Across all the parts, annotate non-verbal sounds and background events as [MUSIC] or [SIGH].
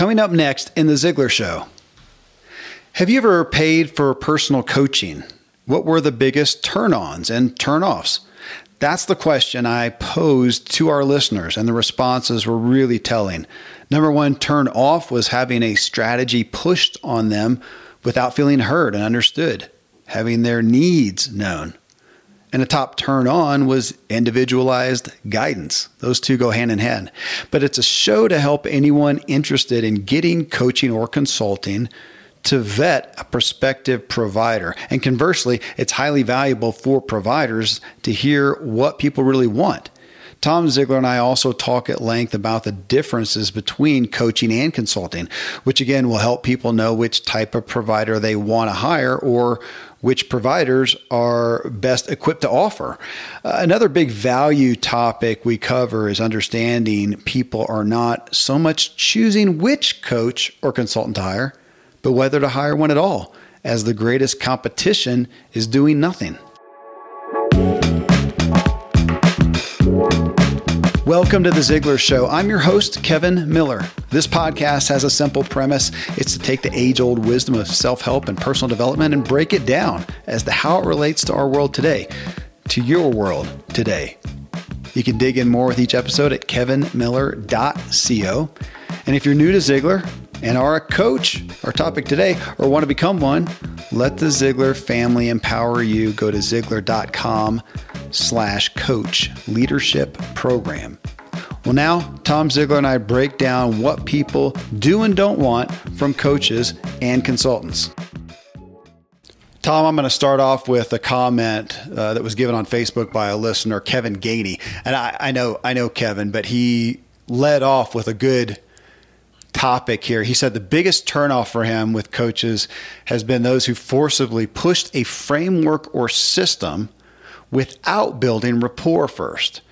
Coming up next in The Ziglar Show. Have you ever paid for personal coaching? What were the biggest turn ons and turn offs? That's the question I posed to our listeners, and the responses were really telling. Number one turn off was having a strategy pushed on them without feeling heard and understood, having their needs known. And a top turn on was individualized guidance. Those two go hand in hand. But it's a show to help anyone interested in getting coaching or consulting to vet a prospective provider. And conversely, it's highly valuable for providers to hear what people really want. Tom Ziglar and I also talk at length about the differences between coaching and consulting, which again will help people know which type of provider they want to hire or which providers are best equipped to offer. Uh, another big value topic we cover is understanding people are not so much choosing which coach or consultant to hire, but whether to hire one at all, as the greatest competition is doing nothing. Welcome to the Ziglar Show. I'm your host, Kevin Miller. This podcast has a simple premise it's to take the age old wisdom of self help and personal development and break it down as to how it relates to our world today, to your world today. You can dig in more with each episode at kevinmiller.co. And if you're new to Ziglar and are a coach, our topic today, or want to become one, let the Ziglar family empower you. Go to Ziglar.com slash coach leadership program. Well, now Tom Ziglar and I break down what people do and don't want from coaches and consultants. Tom, I'm going to start off with a comment uh, that was given on Facebook by a listener, Kevin Gainey, and I, I know I know Kevin, but he led off with a good topic here. He said the biggest turnoff for him with coaches has been those who forcibly pushed a framework or system without building rapport first.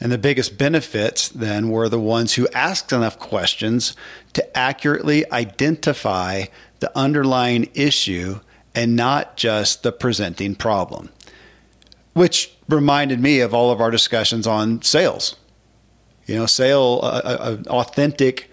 And the biggest benefits then were the ones who asked enough questions to accurately identify the underlying issue and not just the presenting problem. Which reminded me of all of our discussions on sales. You know, sale, uh, authentic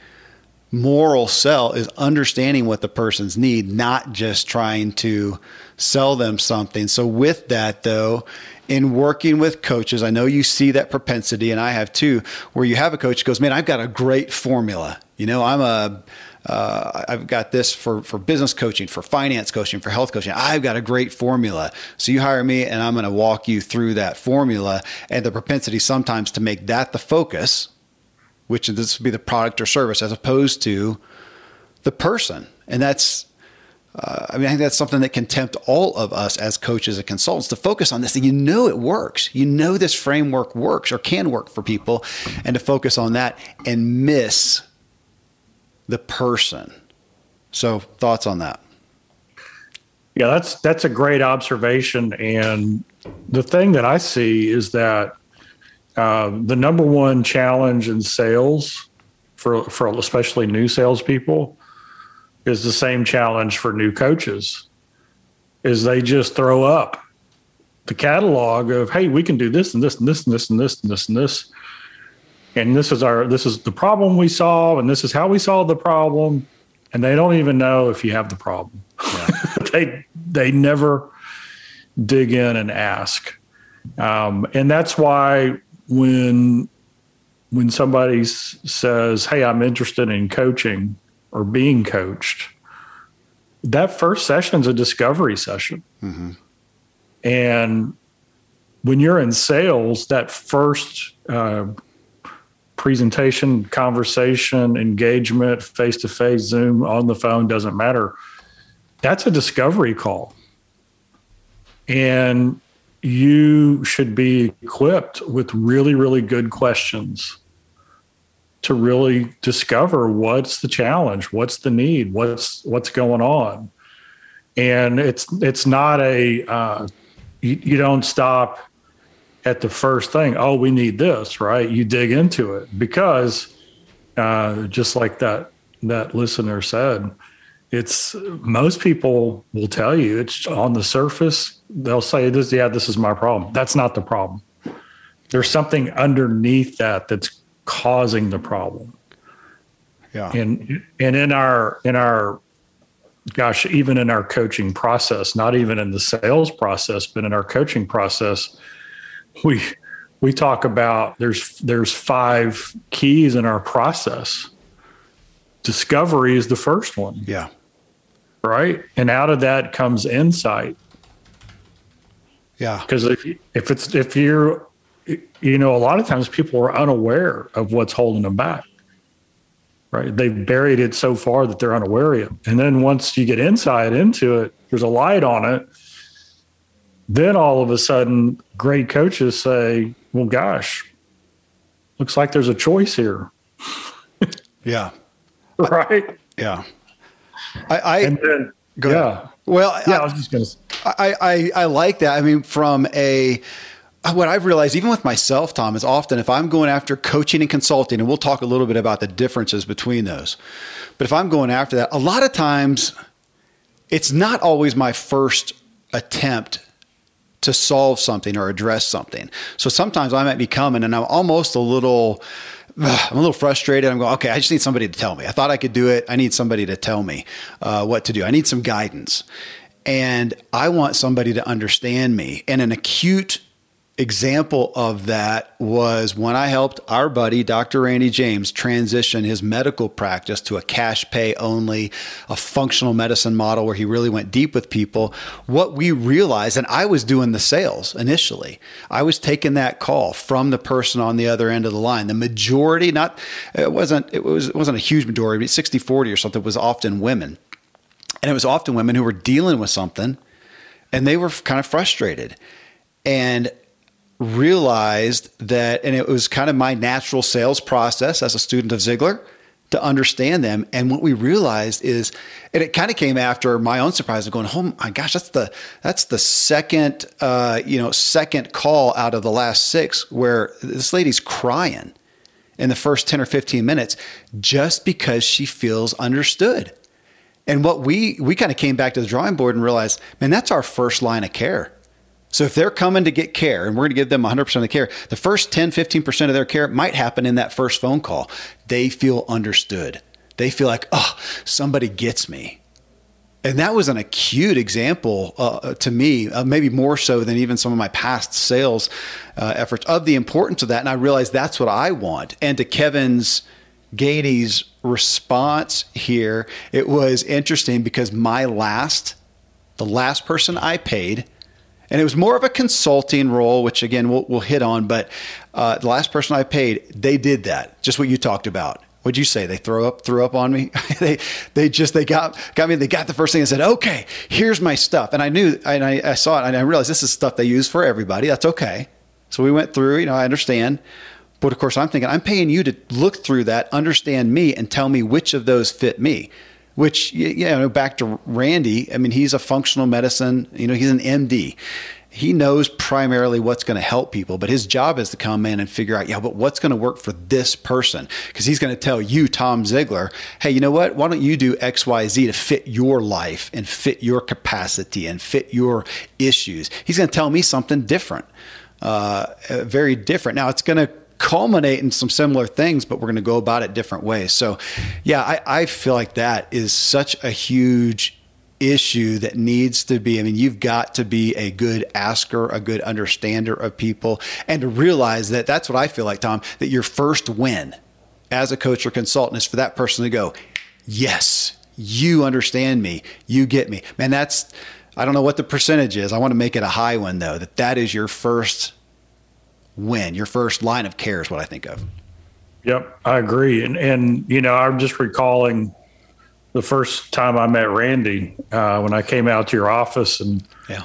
moral sell is understanding what the person's need, not just trying to sell them something. So with that though, in working with coaches, I know you see that propensity and I have too, where you have a coach goes, man, I've got a great formula. You know, I'm a, uh, I've got this for, for business coaching, for finance coaching, for health coaching. I've got a great formula. So you hire me and I'm going to walk you through that formula and the propensity sometimes to make that the focus which this would be the product or service as opposed to the person. And that's, uh, I mean, I think that's something that can tempt all of us as coaches and consultants to focus on this And You know, it works. You know, this framework works or can work for people, and to focus on that and miss the person. So, thoughts on that? Yeah, that's that's a great observation. And the thing that I see is that uh, the number one challenge in sales for for especially new salespeople is the same challenge for new coaches. Is they just throw up the catalog of hey we can do this and this and this and this and this and this and this and this is our this is the problem we solve and this is how we solve the problem and they don't even know if you have the problem yeah. [LAUGHS] they they never dig in and ask um, and that's why when when somebody says, "Hey, I'm interested in coaching or being coached," that first session is a discovery session. Mm-hmm. And when you're in sales, that first uh, presentation, conversation, engagement, face to face, Zoom, on the phone, doesn't matter. That's a discovery call. And you should be equipped with really, really good questions to really discover what's the challenge, what's the need, what's what's going on, and it's it's not a uh, you, you don't stop at the first thing. Oh, we need this, right? You dig into it because uh, just like that that listener said, it's most people will tell you it's on the surface they'll say this yeah this is my problem that's not the problem there's something underneath that that's causing the problem Yeah. And and in our in our gosh, even in our coaching process, not even in the sales process, but in our coaching process, we we talk about there's there's five keys in our process. Discovery is the first one. Yeah. Right. And out of that comes insight. Yeah. Because if if it's if you're you know, a lot of times people are unaware of what's holding them back. Right. They've buried it so far that they're unaware of it. And then once you get inside into it, there's a light on it. Then all of a sudden, great coaches say, well, gosh, looks like there's a choice here. [LAUGHS] yeah. [LAUGHS] Right. Yeah. I, I then, yeah. Well, yeah, I, I was just going to. I, I, I like that. I mean, from a what I've realized, even with myself, Tom, is often if I'm going after coaching and consulting, and we'll talk a little bit about the differences between those, but if I'm going after that, a lot of times it's not always my first attempt to solve something or address something. So sometimes I might be coming and I'm almost a little. [SIGHS] I'm a little frustrated. I'm going, okay, I just need somebody to tell me. I thought I could do it. I need somebody to tell me uh, what to do. I need some guidance. And I want somebody to understand me. And an acute example of that was when I helped our buddy, Dr. Randy James, transition his medical practice to a cash pay only, a functional medicine model where he really went deep with people. What we realized, and I was doing the sales initially, I was taking that call from the person on the other end of the line. The majority, not, it wasn't, it was, it wasn't a huge majority, 60, 40 or something, was often women. And it was often women who were dealing with something and they were kind of frustrated. And realized that, and it was kind of my natural sales process as a student of Ziglar to understand them. And what we realized is, and it kind of came after my own surprise of going, oh my gosh, that's the that's the second uh, you know second call out of the last six where this lady's crying in the first ten or fifteen minutes just because she feels understood. And what we we kind of came back to the drawing board and realized, man, that's our first line of care. So if they're coming to get care and we're going to give them 100% of the care, the first 10, 15% of their care might happen in that first phone call. They feel understood. They feel like, oh, somebody gets me. And that was an acute example uh, to me, uh, maybe more so than even some of my past sales uh, efforts of the importance of that. And I realized that's what I want. And to Kevin's Gainey's response here, it was interesting because my last, the last person I paid – and it was more of a consulting role, which again we'll, we'll hit on. But uh, the last person I paid, they did that, just what you talked about. What'd you say? They throw up, threw up on me. [LAUGHS] they, they just, they got, got me. They got the first thing and said, "Okay, here's my stuff." And I knew, and I, I saw it, and I realized this is stuff they use for everybody. That's okay. So we went through. You know, I understand. But of course, I'm thinking I'm paying you to look through that, understand me, and tell me which of those fit me which you know back to Randy. I mean, he's a functional medicine. You know, he's an MD. He knows primarily what's going to help people, but his job is to come in and figure out, yeah, but what's going to work for this person? Because he's going to tell you, Tom Ziglar hey, you know what? Why don't you do X, Y, Z to fit your life and fit your capacity and fit your issues? He's going to tell me something different, uh, very different. Now, it's going to culminate in some similar things, but we're going to go about it different ways. So, yeah, I, I feel like that is such a huge issue that needs to be. I mean, you've got to be a good asker, a good understander of people, and to realize that that's what I feel like, Tom, that your first win as a coach or consultant is for that person to go, Yes, you understand me. You get me. Man, that's, I don't know what the percentage is. I want to make it a high one, though, that that is your first win. Your first line of care is what I think of. Yep, I agree. And and you know, I'm just recalling the first time I met Randy uh, when I came out to your office, and yeah,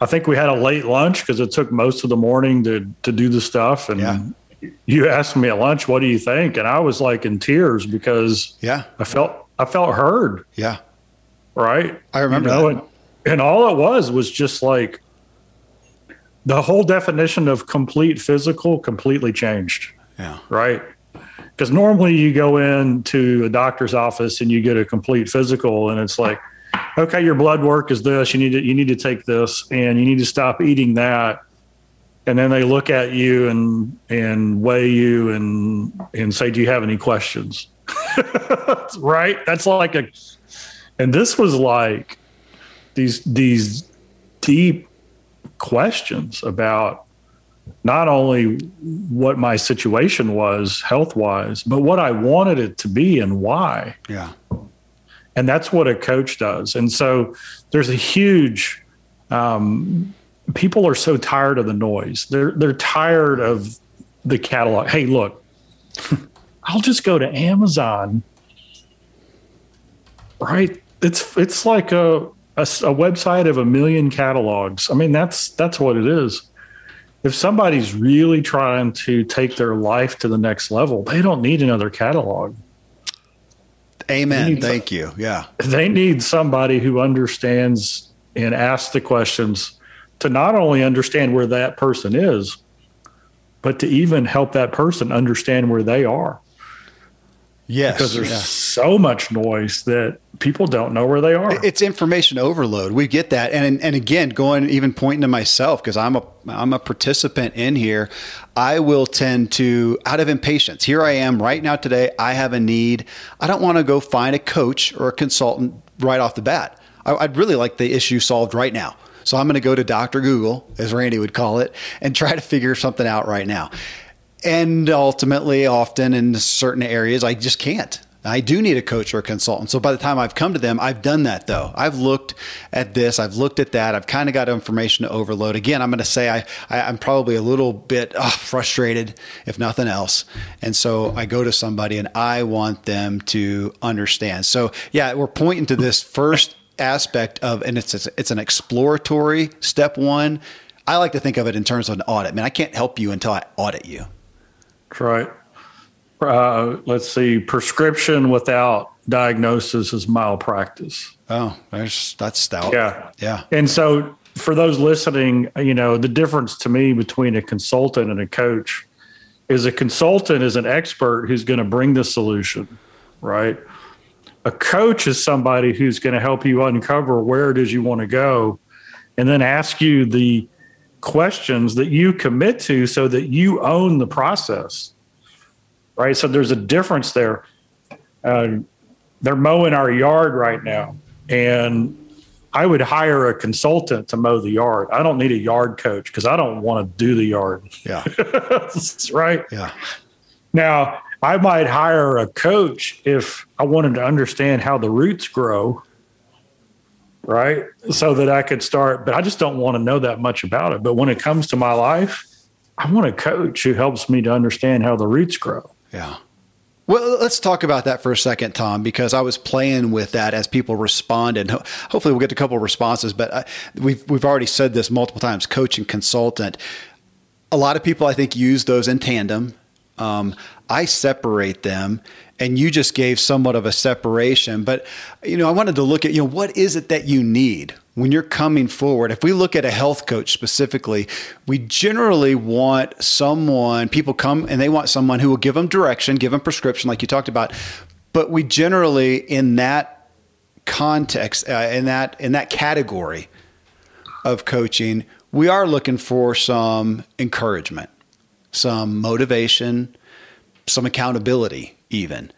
I think we had a late lunch because it took most of the morning to to do the stuff. And yeah. you asked me at lunch, "What do you think?" And I was like in tears because yeah, I felt I felt heard. Yeah, right. I remember you know, and, and all it was was just like the whole definition of complete physical completely changed. Yeah. Right. Because normally you go into a doctor's office and you get a complete physical, and it's like, okay, your blood work is this. You need to you need to take this, and you need to stop eating that. And then they look at you and and weigh you and and say, do you have any questions? [LAUGHS] right? That's like a, and this was like these these deep questions about not only what my situation was health wise, but what I wanted it to be and why. Yeah. And that's what a coach does. And so there's a huge, um, people are so tired of the noise. They're, they're tired of the catalog. Hey, look, [LAUGHS] I'll just go to Amazon. Right. It's, it's like a, a, a website of a million catalogs. I mean, that's, that's what it is if somebody's really trying to take their life to the next level, they don't need another catalog. Amen. Thank some, you. Yeah. They need somebody who understands and asks the questions to not only understand where that person is, but to even help that person understand where they are. Yes. Because there's yeah. so much noise that people don't know where they are. It's information overload. We get that. And and again, going even pointing to myself because I'm a I'm a participant in here, I will tend to out of impatience. Here I am right now today, I have a need. I don't want to go find a coach or a consultant right off the bat. I, I'd really like the issue solved right now. So I'm going to go to Dr. Google, as Randy would call it, and try to figure something out right now. And ultimately, often in certain areas, I just can't. I do need a coach or a consultant. So by the time I've come to them, I've done that though. I've looked at this, I've looked at that. I've kind of got information to overload. Again, I'm going to say I, I am probably a little bit uh, frustrated, if nothing else. And so I go to somebody and I want them to understand. So yeah, we're pointing to this first aspect of, and it's it's an exploratory step one. I like to think of it in terms of an audit. I mean, I can't help you until I audit you. Right. Uh, let's see. Prescription without diagnosis is malpractice. Oh, there's that's stout. Yeah, yeah. And so, for those listening, you know, the difference to me between a consultant and a coach is a consultant is an expert who's going to bring the solution, right? A coach is somebody who's going to help you uncover where it is you want to go, and then ask you the questions that you commit to so that you own the process. Right. So there's a difference there. Uh, they're mowing our yard right now. And I would hire a consultant to mow the yard. I don't need a yard coach because I don't want to do the yard. Yeah. [LAUGHS] right. Yeah. Now, I might hire a coach if I wanted to understand how the roots grow right? So that I could start, but I just don't want to know that much about it. But when it comes to my life, I want a coach who helps me to understand how the roots grow. Yeah. Well, let's talk about that for a second, Tom, because I was playing with that as people responded. Hopefully, we'll get a couple of responses, but I, we've we've already said this multiple times: coach and consultant. A lot of people, I think, use those in tandem. Um, I separate them and you just gave somewhat of a separation. But, you know, I wanted to look at, you know, what is it that you need when you're coming forward? If we look at a health coach specifically, we generally want someone, people come and they want someone who will give them direction, give them prescription, like you talked about. But we generally, in that context, uh, in that in that category of coaching, we are looking for some encouragement, some motivation, some accountability even.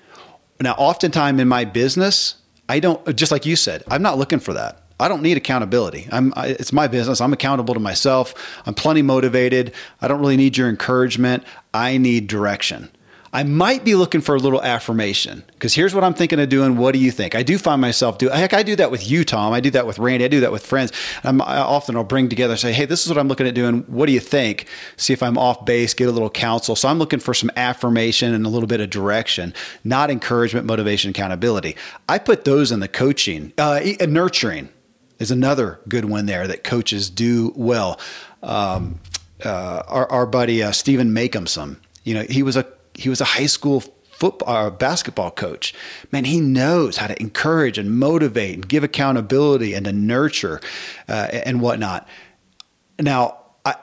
Now, oftentimes in my business, I don't, just like you said, I'm not looking for that. I don't need accountability. I'm, I, it's my business. I'm accountable to myself. I'm plenty motivated. I don't really need your encouragement. I need direction. I might be looking for a little affirmation because here's what I'm thinking of doing. What do you think? I do find myself do. Heck, I do that with you, Tom. I do that with Randy. I do that with friends. I'm, I often I'll bring together, say, hey, this is what I'm looking at doing. What do you think? See if I'm off base, get a little counsel. So I'm looking for some affirmation and a little bit of direction, not encouragement, motivation, accountability. I put those in the coaching. Uh, nurturing is another good one there that coaches do well. Um, uh, our, our buddy uh, Stephen Makeumsome, you know, he was a he was a high school football uh, basketball coach. Man, he knows how to encourage and motivate and give accountability and to nurture uh, and whatnot. Now, I,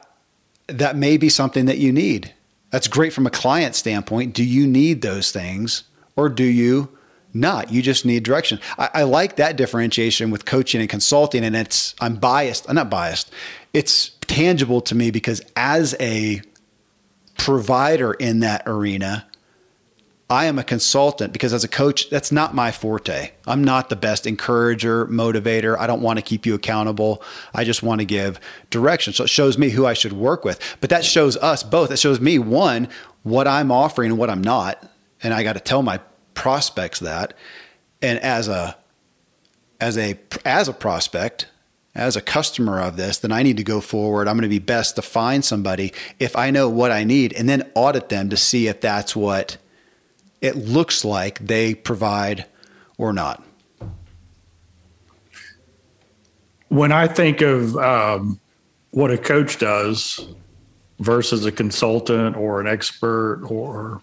that may be something that you need. That's great from a client standpoint. Do you need those things or do you not? You just need direction. I, I like that differentiation with coaching and consulting, and it's I'm biased. I'm not biased. It's tangible to me because as a provider in that arena, I am a consultant because as a coach, that's not my forte. I'm not the best encourager, motivator. I don't want to keep you accountable. I just want to give direction. So it shows me who I should work with. But that shows us both. It shows me, one, what I'm offering and what I'm not. And I got to tell my prospects that. And as a as a as a prospect, as a customer of this, then I need to go forward. I'm going to be best to find somebody if I know what I need and then audit them to see if that's what it looks like they provide or not? When I think of um, what a coach does versus a consultant or an expert or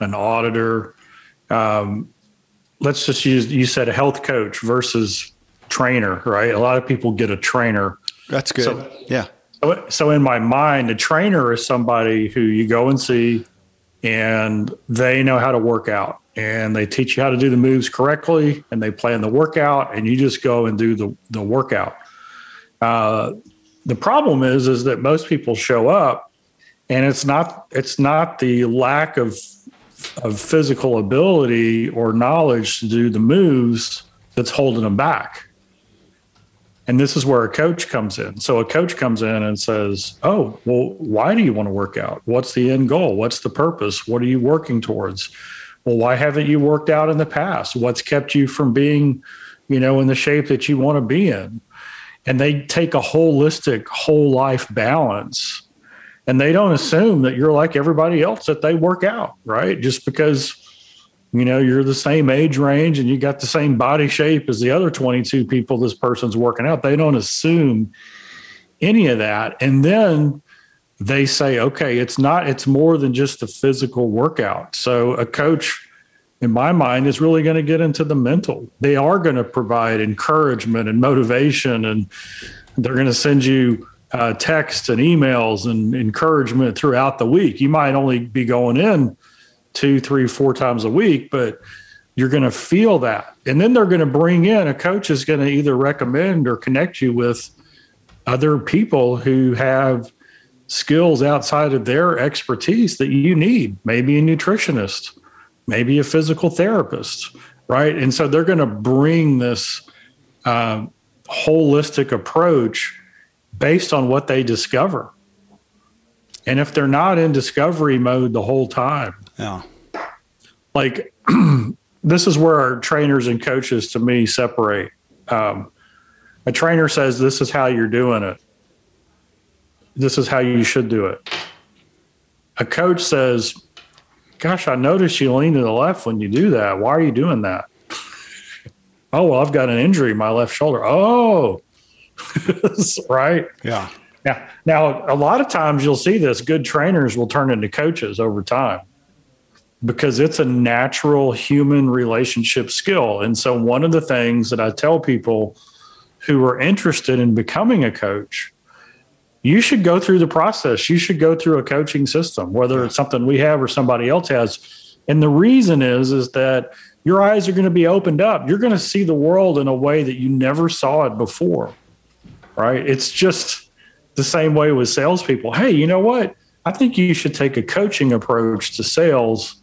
an auditor, um, let's just use you said a health coach versus trainer, right? A lot of people get a trainer. That's good. So, yeah. So, so in my mind, a trainer is somebody who you go and see and they know how to work out and they teach you how to do the moves correctly and they plan the workout and you just go and do the, the workout uh, the problem is is that most people show up and it's not it's not the lack of of physical ability or knowledge to do the moves that's holding them back and this is where a coach comes in. So a coach comes in and says, Oh, well, why do you want to work out? What's the end goal? What's the purpose? What are you working towards? Well, why haven't you worked out in the past? What's kept you from being, you know, in the shape that you want to be in? And they take a holistic, whole life balance. And they don't assume that you're like everybody else that they work out, right? Just because you know you're the same age range and you got the same body shape as the other 22 people this person's working out. They don't assume any of that. And then they say okay it's not it's more than just a physical workout. So a coach in my mind is really going to get into the mental. They are going to provide encouragement and motivation and they're going to send you uh, texts and emails and encouragement throughout the week. You might only be going in two, three, four times a week, but you're going to feel that. And then they're going to bring in a coach is going to either recommend or connect you with other people who have skills outside of their expertise that you need, maybe a nutritionist, maybe a physical therapist, right? And so they're going to bring this uh, holistic approach based on what they discover. And if they're not in discovery mode the whole time, yeah. Like [CLEARS THROAT] this is where our trainers and coaches to me separate. Um, a trainer says, This is how you're doing it. This is how you should do it. A coach says, Gosh, I noticed you lean to the left when you do that. Why are you doing that? [LAUGHS] oh, well, I've got an injury in my left shoulder. Oh, [LAUGHS] right. Yeah. Now, now, a lot of times you'll see this good trainers will turn into coaches over time because it's a natural human relationship skill. And so, one of the things that I tell people who are interested in becoming a coach, you should go through the process. You should go through a coaching system, whether it's something we have or somebody else has. And the reason is, is that your eyes are going to be opened up. You're going to see the world in a way that you never saw it before. Right? It's just the same way with salespeople. Hey, you know what? I think you should take a coaching approach to sales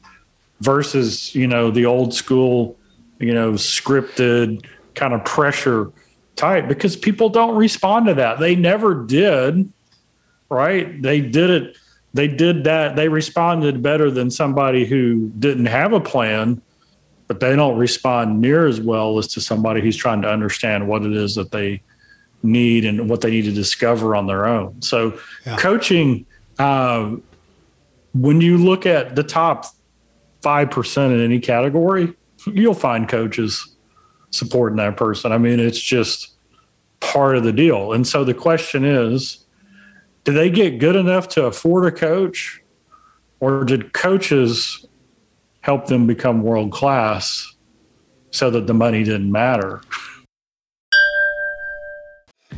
versus you know the old school you know scripted kind of pressure type because people don't respond to that. They never did right? They did it they did that they responded better than somebody who didn't have a plan but they don't respond near as well as to somebody who's trying to understand what it is that they need and what they need to discover on their own. So yeah. coaching uh, when you look at the top 5% in any category, you'll find coaches supporting that person. I mean, it's just part of the deal. And so the question is do they get good enough to afford a coach, or did coaches help them become world class so that the money didn't matter?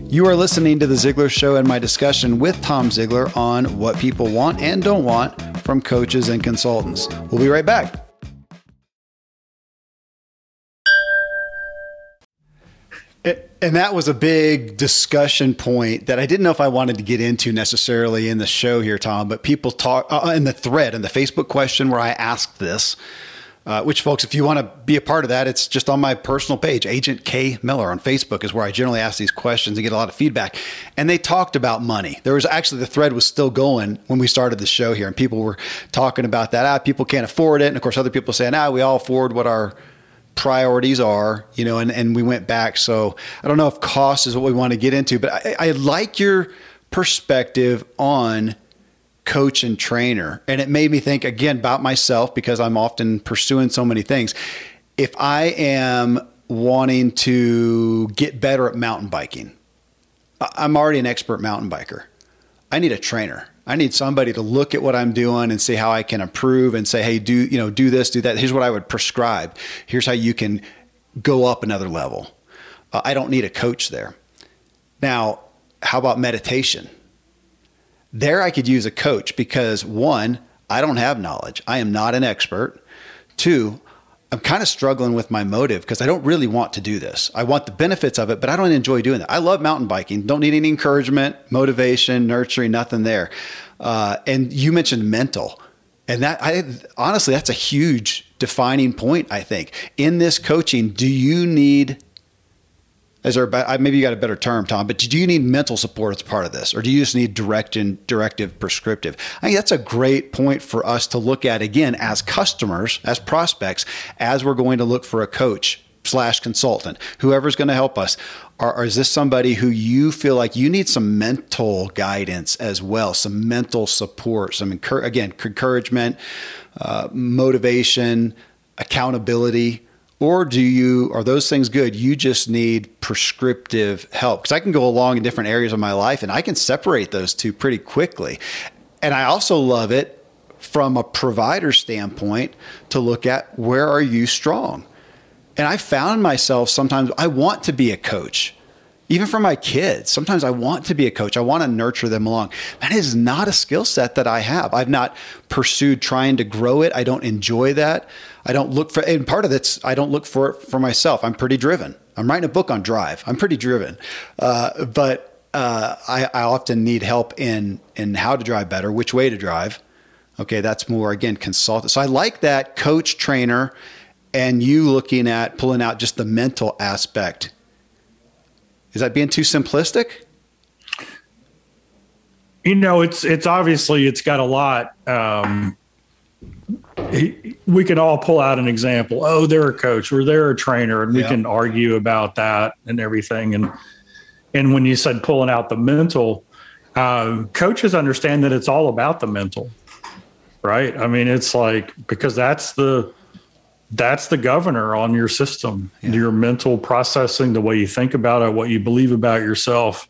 You are listening to The Ziglar Show and my discussion with Tom Ziglar on what people want and don't want from coaches and consultants. We'll be right back. and that was a big discussion point that I didn't know if I wanted to get into necessarily in the show here, Tom. But people talk uh, in the thread in the Facebook question where I asked this. Uh, which, folks, if you want to be a part of that, it's just on my personal page, Agent K Miller on Facebook, is where I generally ask these questions and get a lot of feedback. And they talked about money. There was actually the thread was still going when we started the show here, and people were talking about that. Ah, people can't afford it, and of course, other people saying, ah, we all afford what our priorities are, you know, and, and we went back. So I don't know if cost is what we want to get into, but I, I like your perspective on coach and trainer. And it made me think again about myself because I'm often pursuing so many things. If I am wanting to get better at mountain biking, I'm already an expert mountain biker. I need a trainer. I need somebody to look at what I'm doing and see how I can improve and say, hey, do you know, do this, do that. Here's what I would prescribe. Here's how you can go up another level. Uh, I don't need a coach there. Now, how about meditation? There, I could use a coach because one, I don't have knowledge. I am not an expert. Two, I'm kind of struggling with my motive because I don't really want to do this. I want the benefits of it, but I don't enjoy doing it. I love mountain biking. Don't need any encouragement, motivation, nurturing, nothing there. Uh, and you mentioned mental, and that I honestly that's a huge defining point. I think in this coaching, do you need is there maybe you got a better term, Tom? But do you need mental support as part of this, or do you just need direct and directive prescriptive? I think that's a great point for us to look at again as customers, as prospects, as we're going to look for a coach slash consultant, whoever's going to help us. Or, or, is this somebody who you feel like you need some mental guidance as well, some mental support, some again encouragement, uh, motivation, accountability? Or do you are those things good? You just need prescriptive help. Because i can go along in different areas of my life and i can separate those two pretty quickly. And i also love it from a provider standpoint to look at where are you strong. And i found myself sometimes i want to be a coach even for my kids. Sometimes i want to be a coach. I want to nurture them along. That is not a skill set that i have. I've not pursued trying to grow it. I don't enjoy that i don't look for and part of it's i don't look for it for myself. I'm pretty driven. I'm writing a book on drive. I'm pretty driven. Uh, but uh, I, I often need help in in how to drive better which way to drive. Okay that's more again consultant so i like that coach trainer and you looking at pulling out just the mental aspect. Is that being too simplistic? You know, it's it's obviously it's got a lot. Um, we can all pull out an example. Oh, they're a coach or they're a trainer, and we yeah. can argue about that and everything. And and when you said pulling out the mental, uh, coaches understand that it's all about the mental, right? I mean, it's like because that's the that's the governor on your system, yeah. your mental processing, the way you think about it, what you believe about yourself.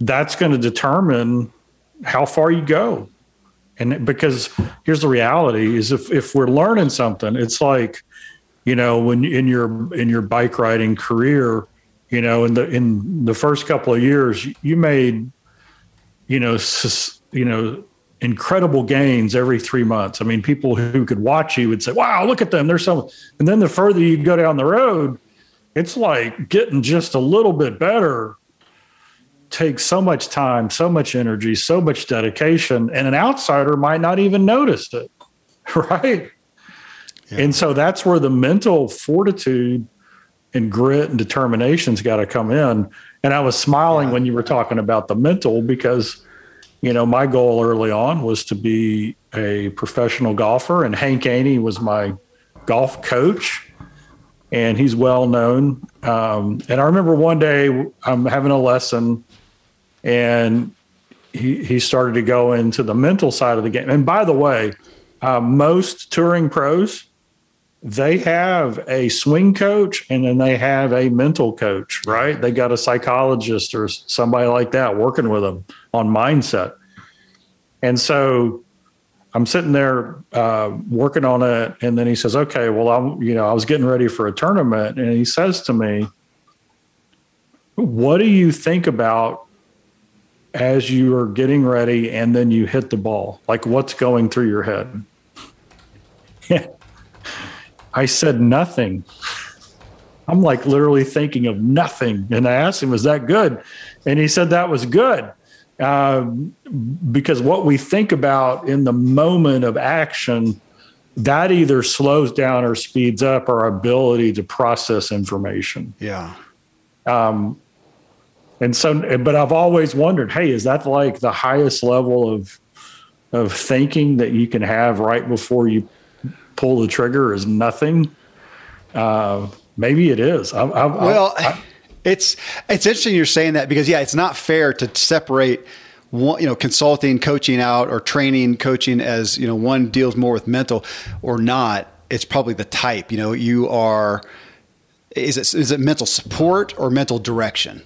That's going to determine how far you go. And because here's the reality is if, if we're learning something, it's like, you know, when in your, in your bike riding career, you know, in the, in the first couple of years, you made, you know, you know, incredible gains every three months. I mean, people who could watch you would say, wow, look at them. There's some. And then the further you go down the road, it's like getting just a little bit better takes so much time, so much energy, so much dedication, and an outsider might not even notice it. [LAUGHS] Right. Yeah. And so that's where the mental fortitude and grit and determination's got to come in. And I was smiling yeah. when you were talking about the mental because you know, my goal early on was to be a professional golfer, and Hank Haney was my golf coach, and he's well known. Um, and I remember one day I'm having a lesson, and he he started to go into the mental side of the game. And by the way, uh, most touring pros they have a swing coach and then they have a mental coach, right? They got a psychologist or somebody like that working with them on mindset. And so I'm sitting there uh, working on it, and then he says, "Okay, well, I'm you know I was getting ready for a tournament," and he says to me, "What do you think about as you are getting ready and then you hit the ball? Like what's going through your head?" [LAUGHS] I said nothing. I'm like literally thinking of nothing. And I asked him, "Was that good?" And he said that was good. Uh, because what we think about in the moment of action that either slows down or speeds up our ability to process information. Yeah. Um, and so, but I've always wondered, hey, is that like the highest level of of thinking that you can have right before you pull the trigger? Is nothing? Uh, maybe it is. I, I, well, I, [SIGHS] it's it's interesting you're saying that because yeah, it's not fair to separate one, you know, consulting, coaching out, or training, coaching as you know, one deals more with mental or not. It's probably the type. You know, you are. Is it is it mental support or mental direction?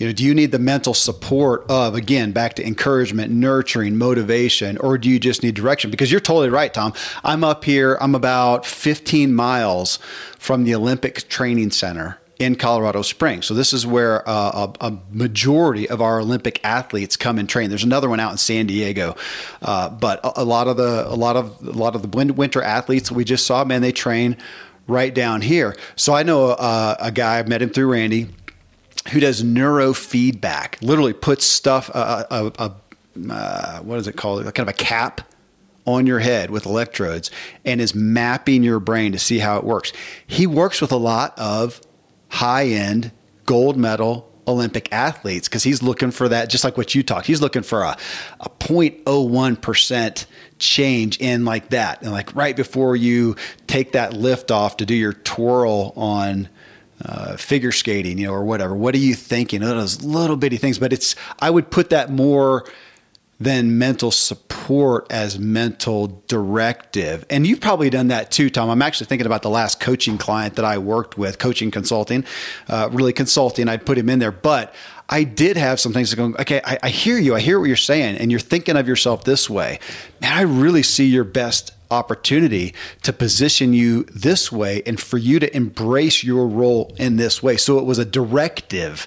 You know, do you need the mental support of again back to encouragement, nurturing, motivation, or do you just need direction? Because you're totally right, Tom. I'm up here. I'm about 15 miles from the Olympic Training Center in Colorado Springs. So this is where uh, a, a, majority of our Olympic athletes come and train. There's another one out in San Diego, uh, but a, a, lot of the a lot of a lot of the winter athletes we just saw, man, they train right down here. So I know uh, a guy. I met him through Randy, who does neurofeedback. Literally puts stuff uh, a, uh, what is it called? Kind of a cap on your head with electrodes and is mapping your brain to see how it works. He works with a lot of high end gold medal Olympic athletes because he's looking for that, just like what you talked. He's looking for a, a 0.01% change in like that. And like right before you take that lift off to do your twirl on uh, figure skating, you know, or whatever, what are you thinking? Those little bitty things. But it's, I would put that more than mental support as mental directive. And you've probably done that too, Tom. I'm actually thinking about the last coaching client that I worked with, coaching consulting, uh, really consulting. I'd put him in there, but I did have some things that going, okay, I, I hear you. I hear what you're saying. And you're thinking of yourself this way. Man, I really see your best opportunity to position you this way and for you to embrace your role in this way. So it was a directive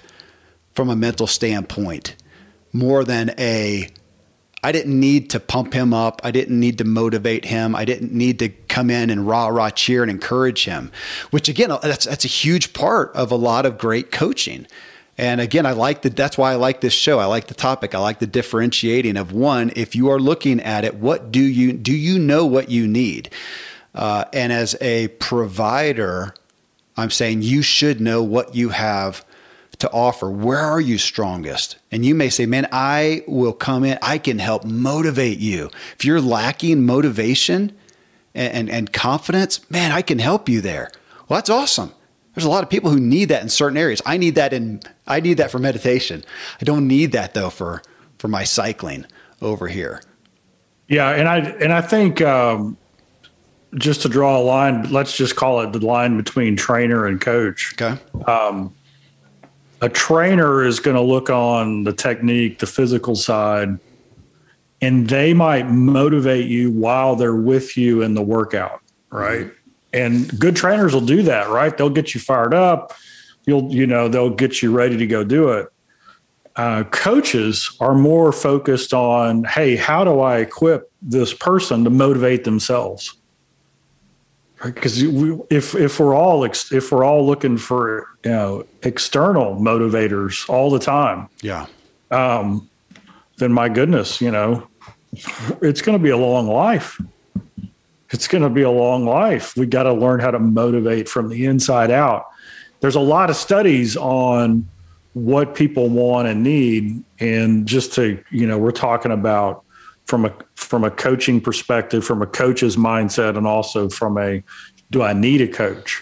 from a mental standpoint more than a I didn't need to pump him up. I didn't need to motivate him. I didn't need to come in and rah rah cheer and encourage him, which again, that's, that's a huge part of a lot of great coaching. And again, I like that. That's why I like this show. I like the topic. I like the differentiating of one. If you are looking at it, what do you do? You know what you need, uh, and as a provider, I'm saying you should know what you have to offer. Where are you strongest? And you may say, man, I will come in, I can help motivate you. If you're lacking motivation and, and, and, confidence, man, I can help you there. Well, that's awesome. There's a lot of people who need that in certain areas. I need that in I need that for meditation. I don't need that though for for my cycling over here. Yeah, and I and I think um, just to draw a line, let's just call it the line between trainer and coach. Okay. Um, a trainer is going to look on the technique, the physical side, and they might motivate you while they're with you in the workout, right? And good trainers will do that, right? They'll get you fired up. You'll, you know, they'll get you ready to go do it. Uh, coaches are more focused on, hey, how do I equip this person to motivate themselves? because if if we're all if we're all looking for you know external motivators all the time, yeah, um, then my goodness, you know, it's going to be a long life. It's going to be a long life. We got to learn how to motivate from the inside out. There's a lot of studies on what people want and need, and just to you know, we're talking about from a from a coaching perspective, from a coach's mindset, and also from a do I need a coach?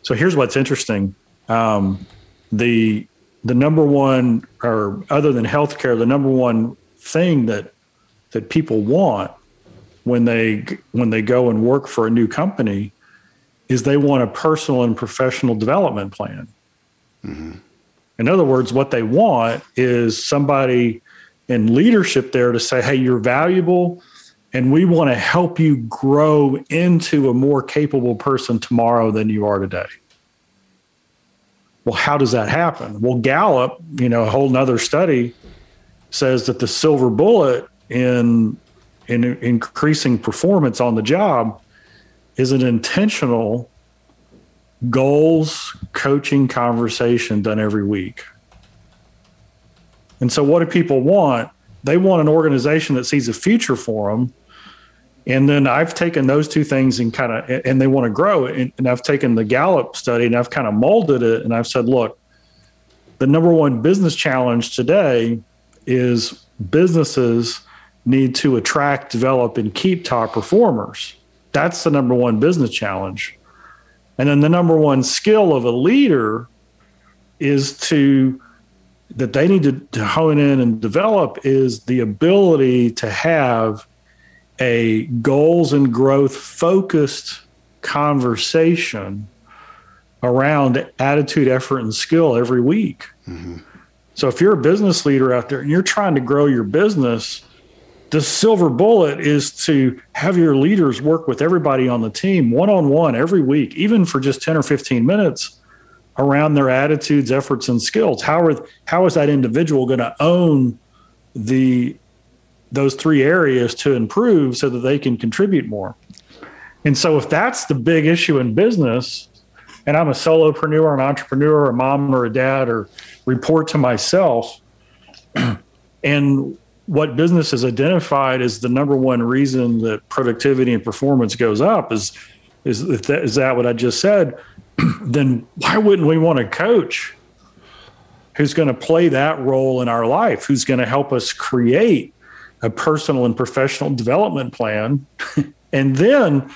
So here's what's interesting: um, the the number one, or other than healthcare, the number one thing that that people want when they when they go and work for a new company is they want a personal and professional development plan. Mm-hmm. In other words, what they want is somebody in leadership there to say, hey, you're valuable and we want to help you grow into a more capable person tomorrow than you are today. Well, how does that happen? Well, Gallup, you know, a whole nother study says that the silver bullet in in increasing performance on the job is an intentional goals coaching conversation done every week. And so, what do people want? They want an organization that sees a future for them And then I've taken those two things and kind of, and they want to grow. And, and I've taken the Gallup study and I've kind of molded it. And I've said, look, the number one business challenge today is businesses need to attract, develop, and keep top performers. That's the number one business challenge. And then the number one skill of a leader is to that they need to, to hone in and develop is the ability to have a goals and growth focused conversation around attitude, effort, and skill every week. Mm-hmm. So if you're a business leader out there and you're trying to grow your business, the silver bullet is to have your leaders work with everybody on the team one on one every week, even for just 10 or 15 minutes around their attitudes, efforts, and skills. How are how is that individual going to own the those three areas to improve so that they can contribute more? And so if that's the big issue in business, and I'm a solopreneur, an entrepreneur, a mom or a dad, or report to myself, [CLEARS THROAT] and what business has identified as the number one reason that productivity and performance goes up is is that, is that what I just said? [CLEARS THROAT] then why wouldn't we want a coach who's going to play that role in our life, who's going to help us create a personal and professional development plan, [LAUGHS] and then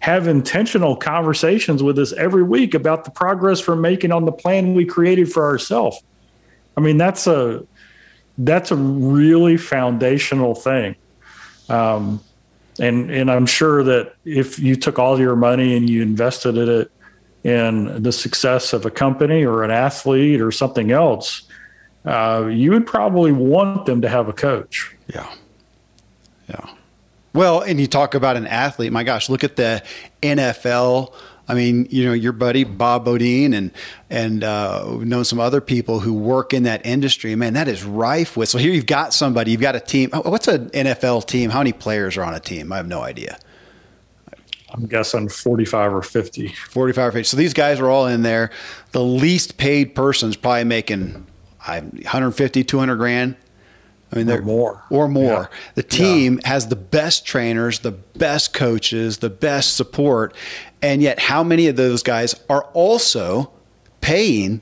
have intentional conversations with us every week about the progress we're making on the plan we created for ourselves. I mean, that's a that's a really foundational thing. Um, and and I'm sure that if you took all your money and you invested it in the success of a company or an athlete or something else, uh, you would probably want them to have a coach. Yeah. Yeah. Well, and you talk about an athlete. My gosh, look at the NFL I mean, you know, your buddy Bob Beaudine and and uh, we've known some other people who work in that industry. Man, that is rife with. So here you've got somebody, you've got a team. What's an NFL team? How many players are on a team? I have no idea. I'm guessing 45 or 50. 45 or 50. So these guys are all in there. The least paid person's probably making 150, 200 grand. I mean, they're more or more. Yeah. The team yeah. has the best trainers, the best coaches, the best support, and yet, how many of those guys are also paying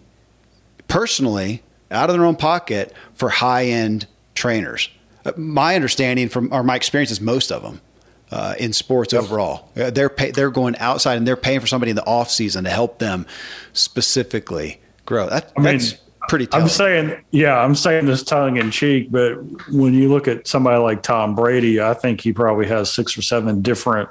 personally out of their own pocket for high end trainers? Uh, my understanding from, or my experience is most of them. Uh, in sports yep. overall. Uh, they're pay, they're going outside and they're paying for somebody in the off season to help them specifically grow. That, I mean, that's pretty. I'm saying, yeah, I'm saying this tongue in cheek, but when you look at somebody like Tom Brady, I think he probably has six or seven different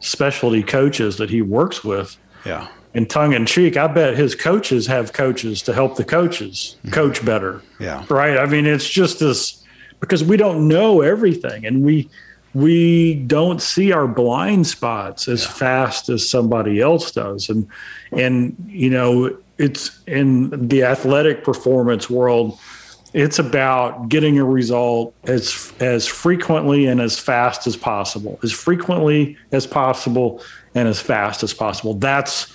specialty coaches that he works with. Yeah. In tongue in cheek, I bet his coaches have coaches to help the coaches mm-hmm. coach better. Yeah. Right. I mean, it's just this because we don't know everything and we we don't see our blind spots as yeah. fast as somebody else does. And and you know, it's in the athletic performance world it's about getting a result as as frequently and as fast as possible as frequently as possible and as fast as possible that's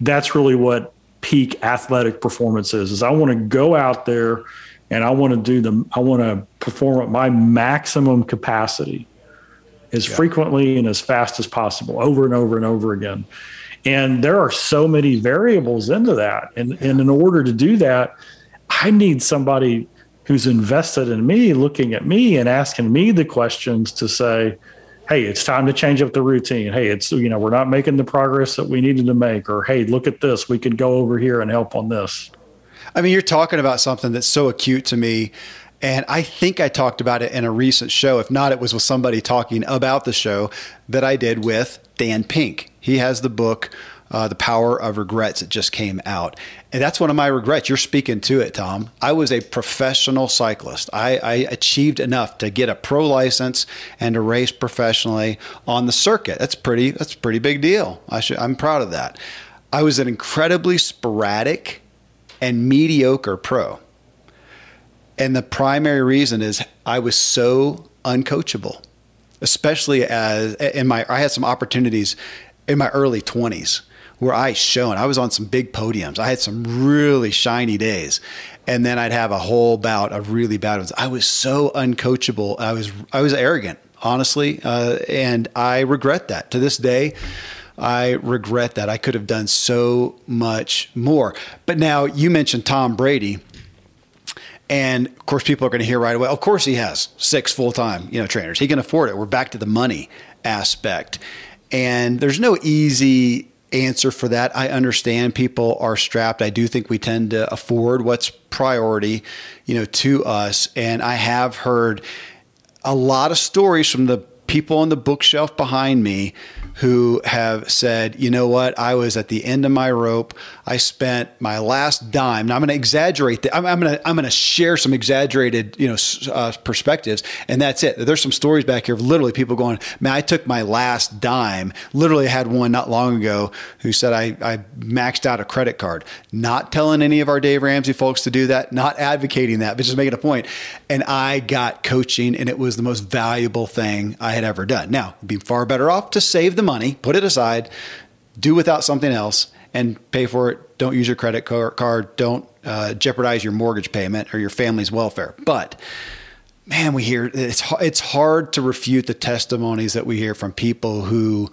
that's really what peak athletic performance is is i want to go out there and i want to do the i want to perform at my maximum capacity as yeah. frequently and as fast as possible over and over and over again and there are so many variables into that and, and in order to do that i need somebody who's invested in me looking at me and asking me the questions to say hey it's time to change up the routine hey it's you know we're not making the progress that we needed to make or hey look at this we could go over here and help on this i mean you're talking about something that's so acute to me and I think I talked about it in a recent show. If not, it was with somebody talking about the show that I did with Dan Pink. He has the book, uh, The Power of Regrets. It just came out. And that's one of my regrets. You're speaking to it, Tom. I was a professional cyclist. I, I achieved enough to get a pro license and to race professionally on the circuit. That's pretty. That's a pretty big deal. I should, I'm proud of that. I was an incredibly sporadic and mediocre pro. And the primary reason is I was so uncoachable, especially as in my I had some opportunities in my early 20s where I shone. I was on some big podiums. I had some really shiny days. And then I'd have a whole bout of really bad ones. I was so uncoachable. I was I was arrogant. honestly, uh, and I regret that to this day. I regret that. I could have done so much more. But now you mentioned Tom Brady. And of course, people are going to hear right away. Of course, he has six full time, you know, trainers. He can afford it. We're back to the money aspect, and there's no easy answer for that. I understand people are strapped. I do think we tend to afford what's priority, you know, to us. And I have heard a lot of stories from the people on the bookshelf behind me who have said, you know what, I was at the end of my rope. I spent my last dime. Now I'm going to exaggerate that. I'm, I'm going to I'm going to share some exaggerated, you know, uh, perspectives, and that's it. There's some stories back here of literally people going, man, I took my last dime. Literally, I had one not long ago who said I I maxed out a credit card. Not telling any of our Dave Ramsey folks to do that. Not advocating that, but just making a point. And I got coaching, and it was the most valuable thing I had ever done. Now, be far better off to save the money, put it aside, do without something else, and pay for it. Don't use your credit card. Don't uh, jeopardize your mortgage payment or your family's welfare. But man, we hear it's it's hard to refute the testimonies that we hear from people who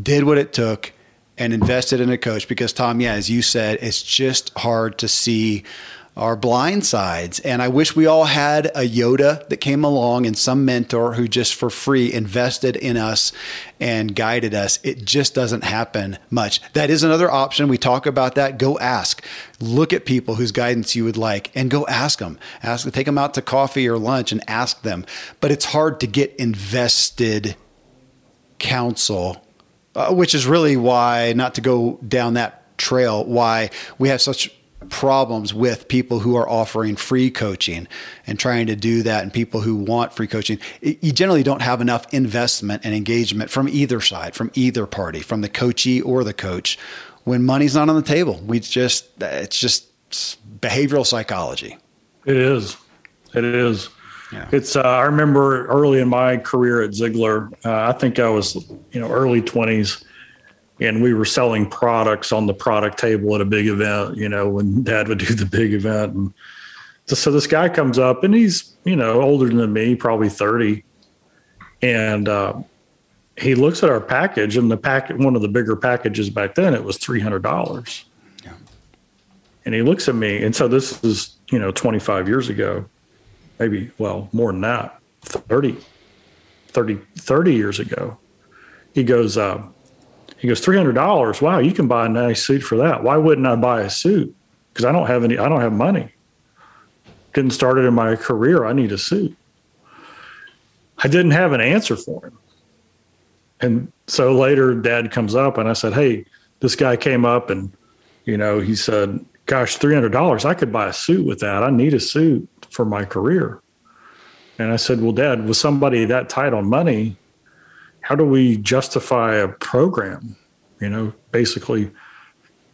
did what it took and invested in a coach because Tom, yeah, as you said, it's just hard to see our blind sides. And I wish we all had a Yoda that came along and some mentor who just for free invested in us and guided us. It just doesn't happen much. That is another option. We talk about that. Go ask. Look at people whose guidance you would like and go ask them. Ask take them out to coffee or lunch and ask them. But it's hard to get invested counsel, uh, which is really why not to go down that trail why we have such problems with people who are offering free coaching and trying to do that and people who want free coaching you generally don't have enough investment and engagement from either side from either party from the coachee or the coach when money's not on the table we just it's just behavioral psychology it is it is yeah. It's. Uh, I remember early in my career at Ziglar. Uh, I think I was, you know, early twenties and we were selling products on the product table at a big event, you know, when [LAUGHS] dad would do the big event. And so this guy comes up and he's, you know, older than me, probably 30. And uh, he looks at our package and the packet, one of the bigger packages back then, it was $300. Yeah. And he looks at me. And so this is, you know, 25 years ago, maybe, well, more than that, 30, 30, 30 years ago. He goes, uh, he goes, three hundred dollars. Wow, you can buy a nice suit for that. Why wouldn't I buy a suit? Because I don't have any. I don't have money. Getting started in my career, I need a suit. I didn't have an answer for him, and so later, Dad comes up and I said, "Hey, this guy came up and, you know, he said, "Gosh, three hundred dollars. I could buy a suit with that. I need a suit for my career." And I said, "Well, Dad, with somebody that tight on money, how do we justify a program? You know, basically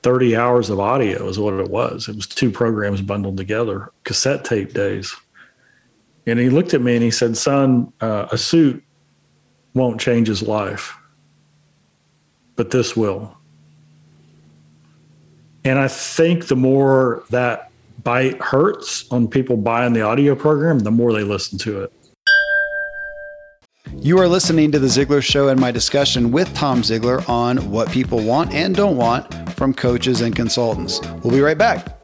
30 hours of audio is what it was. It was two programs bundled together, cassette tape days. And he looked at me and he said, Son, uh, a suit won't change his life, but this will. And I think the more that bite hurts on people buying the audio program, the more they listen to it. You are listening to The Ziglar Show and my discussion with Tom Ziglar on what people want and don't want from coaches and consultants. We'll be right back.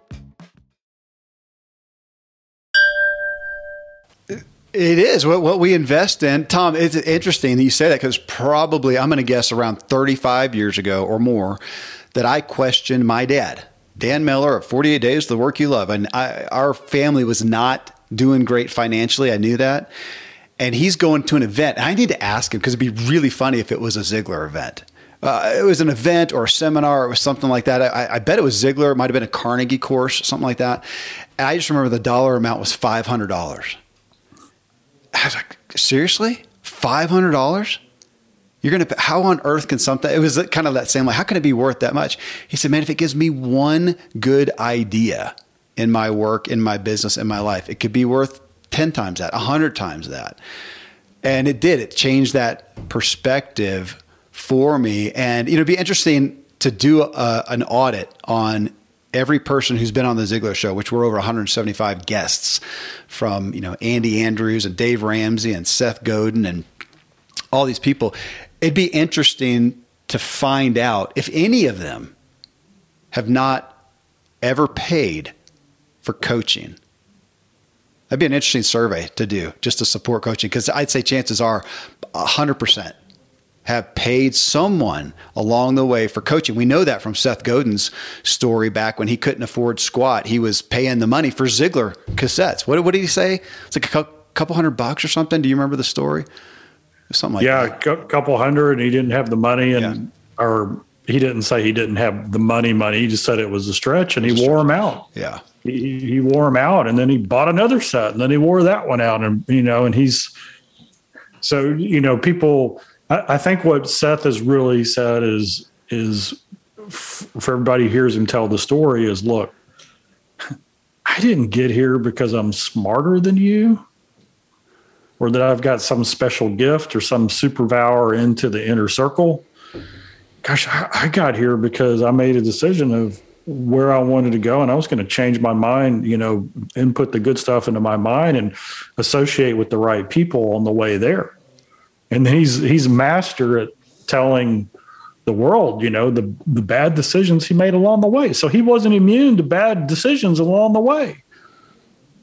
It is what, what we invest in. Tom, it's interesting that you say that because probably, I'm going to guess around 35 years ago or more, that I questioned my dad, Dan Miller, of 48 Days, the work you love. And I, our family was not doing great financially. I knew that and he's going to an event. I need to ask him because it'd be really funny if it was a Ziglar event. Uh, it was an event or a seminar or something like that. I, I, bet it was Ziglar. It might have been a Carnegie course, something like that. And I just remember the dollar amount was five hundred dollars. I was like, seriously, five hundred dollars? You're gonna? How on earth can something? It was kind of that same like, how can it be worth that much? He said, man, if it gives me one good idea in my work, in my business, in my life, it could be worth 10 times that, 100 times that. And it did. It changed that perspective for me. And, you know, it'd be interesting to do a, an audit on every person who's been on the Ziglar show, which we're over 175 guests from, you know, Andy Andrews and Dave Ramsey and Seth Godin and all these people. It'd be interesting to find out if any of them have not ever paid for coaching. That'd be an interesting survey to do just to support coaching because I'd say chances are 100% have paid someone along the way for coaching. We know that from Seth Godin's story back when he couldn't afford squat. He was paying the money for Ziglar cassettes. What, what did he say? It's like a couple hundred bucks or something. Do you remember the story? Something like yeah, that. Yeah, a couple hundred. And he didn't have the money and, yeah. or he didn't say he didn't have the money money. He just said it was a stretch and he wore them out. Yeah. He, he wore them out and then he bought another set and then he wore that one out. And, you know, and he's, so, you know, people, I, I think what Seth has really said is is for everybody hears him tell the story is look, [LAUGHS] I didn't get here because I'm smarter than you or that I've got some special gift or some superpower into the inner circle. Gosh, I, I got here because I made a decision of where I wanted to go and I was going to change my mind, you know, input the good stuff into my mind and associate with the right people on the way there and he's he's master at telling the world, you know, the the bad decisions he made along the way. So he wasn't immune to bad decisions along the way.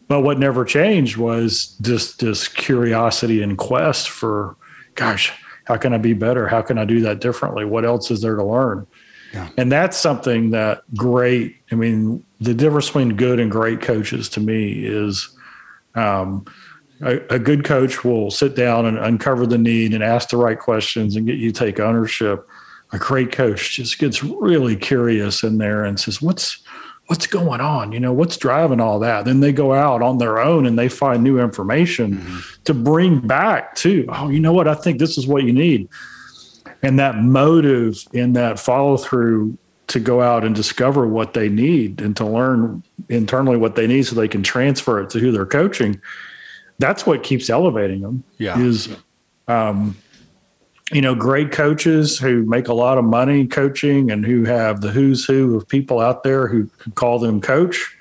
But what never changed was just this curiosity and quest for, gosh, how can I be better? How can I do that differently? What else is there to learn? Yeah. And that's something that great. I mean, the difference between good and great coaches to me is um, a, a, good coach will sit down and uncover the need and ask the right questions and get you to take ownership. A great coach just gets really curious in there and says, "What's what's going on? You know, what's driving all that?" Then they go out on their own and they find new information mm-hmm. to bring back to. Oh, you know what? I think this is what you need. And that motive and that follow through to go out and discover what they need and to learn internally what they need so they can transfer it to who they're coaching that's what keeps elevating them. Yeah. Is, um, you know, great coaches who make a lot of money coaching and who have the who's who of people out there who, call them coach.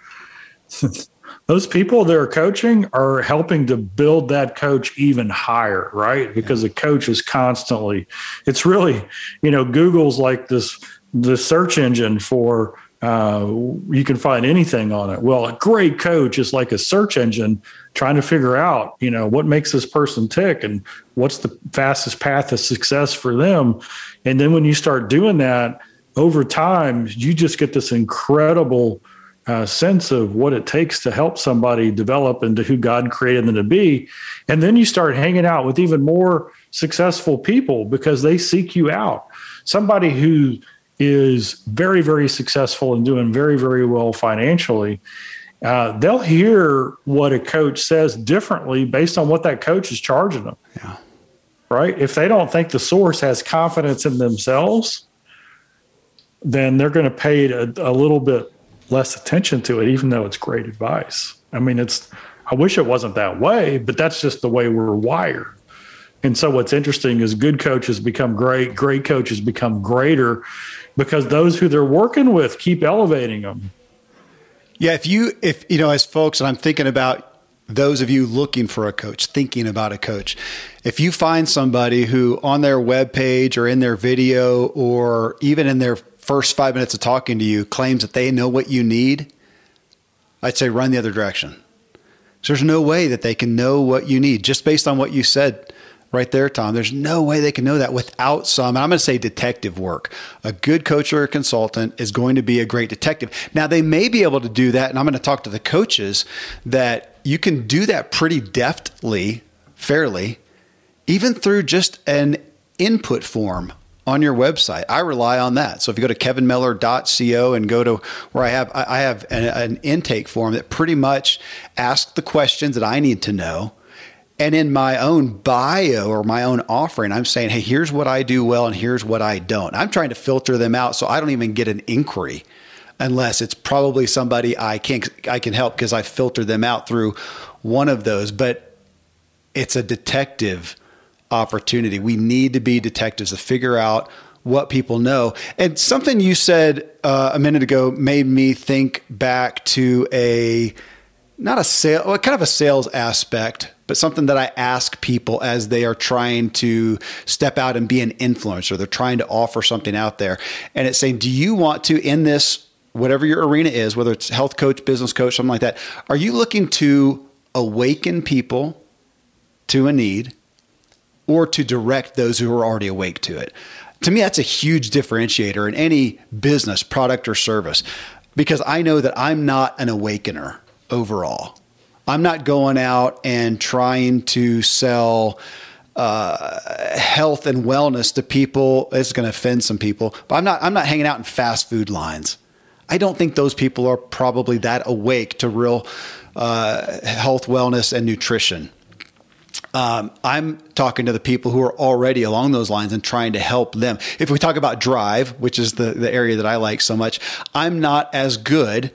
[LAUGHS] Those people that are coaching are helping to build that coach even higher, right? Because the coach is constantly, it's really, you know, Google's like this, the search engine for uh, you can find anything on it. Well, a great coach is like a search engine trying to figure out, you know, what makes this person tick and what's the fastest path to success for them. And then when you start doing that over time, you just get this incredible uh, sense of what it takes to help somebody develop into who God created them to be. And then you start hanging out with even more successful people because they seek you out. Somebody who is very, very successful and doing very, very well financially, uh, they'll hear what a coach says differently based on what that coach is charging them. Yeah. Right. If they don't think the source has confidence in themselves, then they're going to pay a, a little bit less attention to it, even though it's great advice. I mean, it's, I wish it wasn't that way, but that's just the way we're wired. And so what's interesting is good coaches become great, great coaches become greater because those who they're working with keep elevating them. Yeah, if you if you know as folks and I'm thinking about those of you looking for a coach, thinking about a coach, if you find somebody who on their web page or in their video or even in their first 5 minutes of talking to you claims that they know what you need, I'd say run the other direction. So there's no way that they can know what you need just based on what you said right there, Tom. There's no way they can know that without some, I'm going to say detective work. A good coach or a consultant is going to be a great detective. Now, they may be able to do that, and I'm going to talk to the coaches that you can do that pretty deftly, fairly, even through just an input form on your website. I rely on that. So if you go to kevinmiller.co and go to where I have I have an, an intake form that pretty much asks the questions that I need to know and in my own bio or my own offering, I'm saying, hey, here's what I do well and here's what I don't. I'm trying to filter them out so I don't even get an inquiry unless it's probably somebody I can I can help because I filtered them out through one of those. But it's a detective opportunity. We need to be detectives to figure out what people know. And something you said uh, a minute ago made me think back to a not a sale, well, kind of a sales aspect, but something that I ask people as they are trying to step out and be an influencer. They're trying to offer something out there. And it's saying, do you want to, in this, whatever your arena is, whether it's health coach, business coach, something like that, are you looking to awaken people to a need or to direct those who are already awake to it? To me, that's a huge differentiator in any business, product, or service because I know that I'm not an awakener overall. I'm not going out and trying to sell uh, health and wellness to people. It's going to offend some people, but I'm not. I'm not hanging out in fast food lines. I don't think those people are probably that awake to real uh, health, wellness, and nutrition. Um, I'm talking to the people who are already along those lines and trying to help them. If we talk about drive, which is the, the area that I like so much, I'm not as good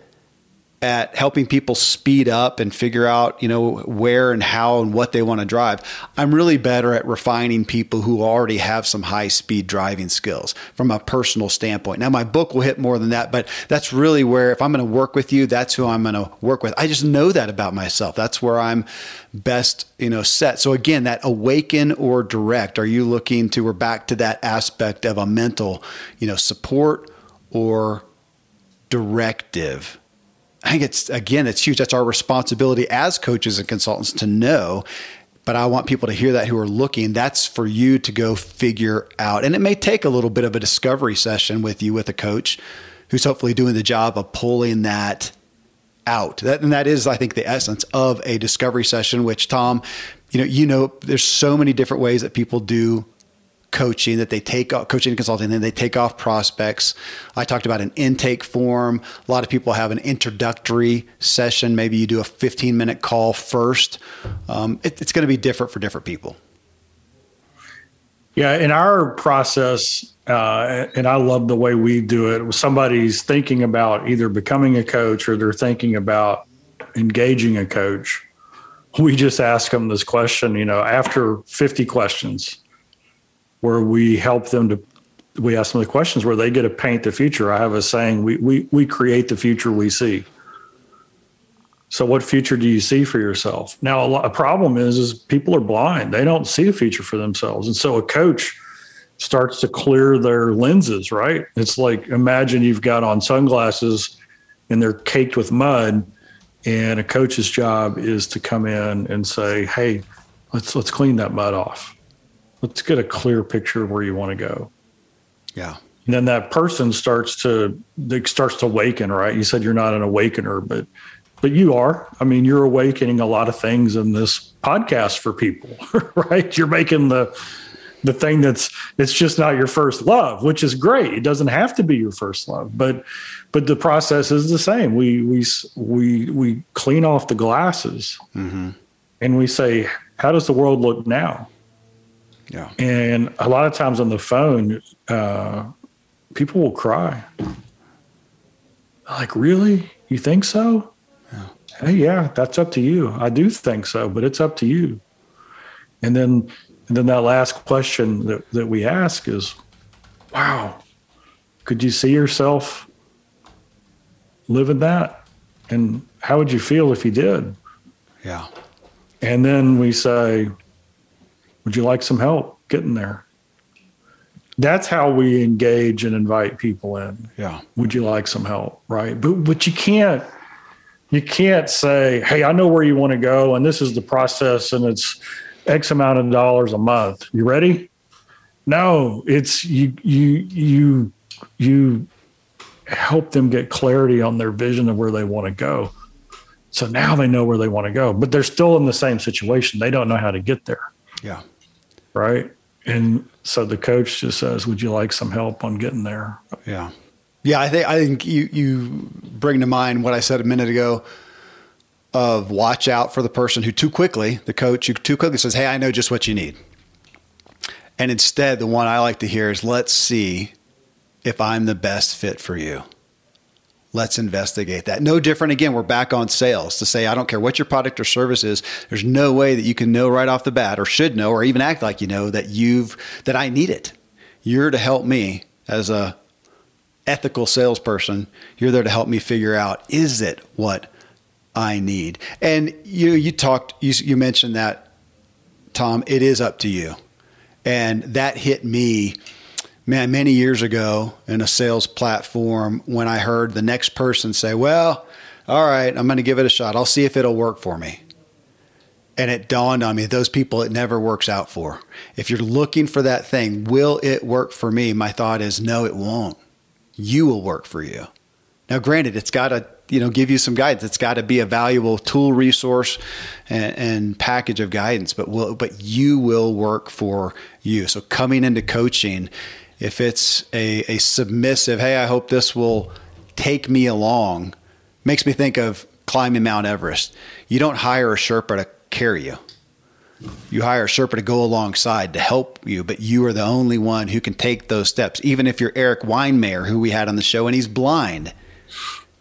at helping people speed up and figure out, you know, where and how and what they want to drive. I'm really better at refining people who already have some high speed driving skills from a personal standpoint. Now, my book will hit more than that, but that's really where, if I'm going to work with you, that's who I'm going to work with. I just know that about myself. That's where I'm best, you know, set. So again, that awaken or direct, are you looking to, we're back to that aspect of a mental, you know, support or directive? I think it's again, it's huge. That's our responsibility as coaches and consultants to know. But I want people to hear that who are looking. That's for you to go figure out. And it may take a little bit of a discovery session with you with a coach who's hopefully doing the job of pulling that out. That, and that is, I think, the essence of a discovery session, which Tom, you know, you know, there's so many different ways that people do coaching that they take coaching and consulting and they take off prospects. I talked about an intake form. A lot of people have an introductory session. Maybe you do a 15 minute call first. Um, it, it's going to be different for different people. Yeah in our process uh, and i love the way we do it somebody's thinking about either becoming a coach or they're thinking about engaging a coach we just ask them this question you know after 50 questions where we help them to we ask them the questions where they get to paint the future. I have a saying, we we we create the future we see. So what future do you see for yourself? Now a, lot, a problem is is people are blind. They don't see a future for themselves. And so a coach starts to clear their lenses, right? It's like imagine you've got on sunglasses and they're caked with mud and a coach's job is to come in and say, "Hey, let's let's clean that mud off." Let's get a clear picture of where you want to go. Yeah. And then that person starts to starts to awaken, right? You said you're not an awakener, but but you are. I mean, you're awakening a lot of things in this podcast for people, [LAUGHS] right? You're making the the thing that's it's just not your first love, which is great. It doesn't have to be your first love, but but the process is the same. We we we we clean off the glasses, mm-hmm. and we say, how does the world look now? Yeah. And a lot of times on the phone, uh, people will cry. Like, really? You think so? Yeah. Hey, yeah, that's up to you. I do think so, but it's up to you. And then, and then that last question that, that we ask is, wow, could you see yourself living that? And how would you feel if you did? Yeah. And then we say, would you like some help getting there? That's how we engage and invite people in. Yeah. Would you like some help? Right. But but you can't you can't say, hey, I know where you want to go and this is the process and it's X amount of dollars a month. You ready? No, it's you you you you help them get clarity on their vision of where they want to go. So now they know where they want to go, but they're still in the same situation. They don't know how to get there. Yeah. Right. And so the coach just says, "Would you like some help on getting there?" Yeah. Yeah, I think I think you you bring to mind what I said a minute ago of watch out for the person who too quickly, the coach who too quickly says, "Hey, I know just what you need." And instead, the one I like to hear is, "Let's see if I'm the best fit for you." Let's investigate that. No different. Again, we're back on sales to say, I don't care what your product or service is. There's no way that you can know right off the bat or should know or even act like you know that you've, that I need it. You're to help me as a ethical salesperson. You're there to help me figure out, is it what I need. And you you talked you you mentioned that Tom, it is up to you. And that hit me man many years ago in a sales platform when I heard the next person say, "Well, all right, I'm going to give it a shot. I'll see if it'll work for me." And it dawned on me those people it never works out for. If you're looking for that thing, will it work for me? My thought is no, it won't. You will work for you. Now, granted, it's got to you know give you some guidance. It's got to be a valuable tool, resource, and, and package of guidance. But will but you will work for you. So coming into coaching, if it's a, a submissive, hey, I hope this will take me along, makes me think of climbing Mount Everest. You don't hire a Sherpa to carry you. You hire a Sherpa to go alongside to help you, but you are the only one who can take those steps. Even if you're Eric Weihenmayer, who we had on the show, and he's blind,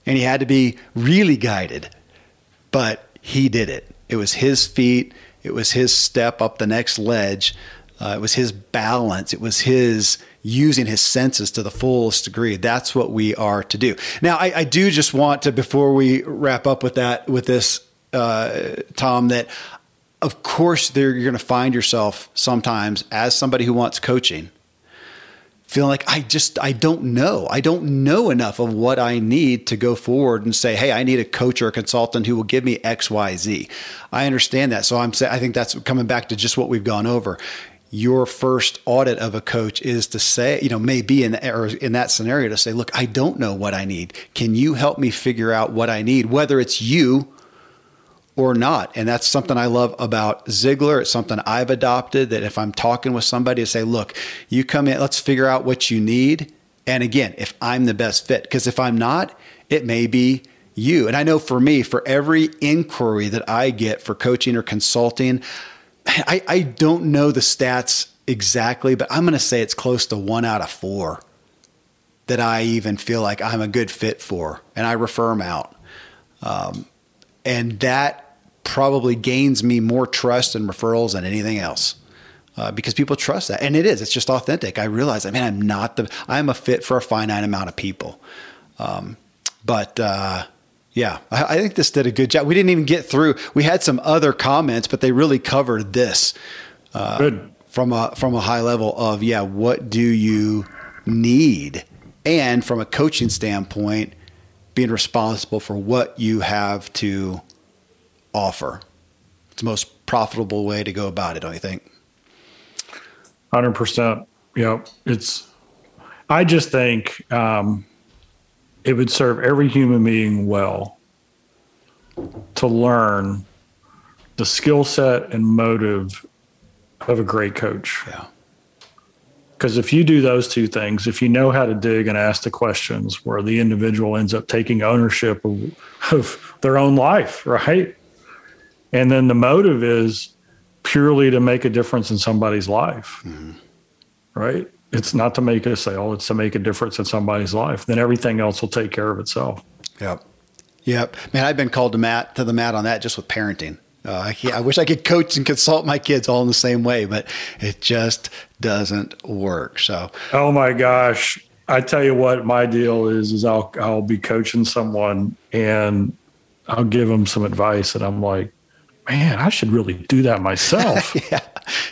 and he had to be really guided, but he did it. It was his feet, it was his step up the next ledge, uh, it was his balance, it was his using his senses to the fullest degree. That's what we are to do. Now, I, I do just want to, before we wrap up with that, with this uh, Tom, that of course there, you're going to find yourself sometimes as somebody who wants coaching feeling like I just I don't know. I don't know enough of what I need to go forward and say, "Hey, I need a coach or a consultant who will give me X, Y, Z." I understand that. So I'm I think that's coming back to just what we've gone over. Your first audit of a coach is to say, you know, maybe in or in that scenario to say, "Look, I don't know what I need. Can you help me figure out what I need?" Whether it's you or not. And that's something I love about Ziglar. It's something I've adopted that if I'm talking with somebody to say, look, you come in, let's figure out what you need. And again, if I'm the best fit, because if I'm not, it may be you. And I know for me, for every inquiry that I get for coaching or consulting, I, I don't know the stats exactly, but I'm going to say it's close to one out of four that I even feel like I'm a good fit for. And I refer them out. Um, and that probably gains me more trust and referrals than anything else. Uh, because people trust that, and it is. It's just authentic. I realize, I mean, I'm not the. I'm a fit for a finite amount of people. Um, but uh, yeah, I, I, think this did a good job. We didn't even get through. We had some other comments, but they really covered this. Uh, good from a from a high level of yeah, what do you need, and from a coaching standpoint, being responsible for what you have to offer. It's the most profitable way to go about it, don't you think? 100%. Yep. It's, I just think um, it would serve every human being well to learn the skill set and motive of a great coach. Yeah. Because if you do those two things, if you know how to dig and ask the questions where the individual ends up taking ownership of, of their own life, right? And then the motive is purely to make a difference in somebody's life, mm-hmm. right? It's not to make a sale, it's to make a difference in somebody's life. Then everything else will take care of itself. Yep. Yep. Man, I've been called to mat to the mat on that just with parenting. Uh, I, I, wish I could coach and consult my kids all in the same way, but it just doesn't work. So, oh my gosh, I tell you what, my deal is is I'll I'll be coaching someone and I'll give them some advice, and I'm like, man, I should really do that myself. [LAUGHS] yeah,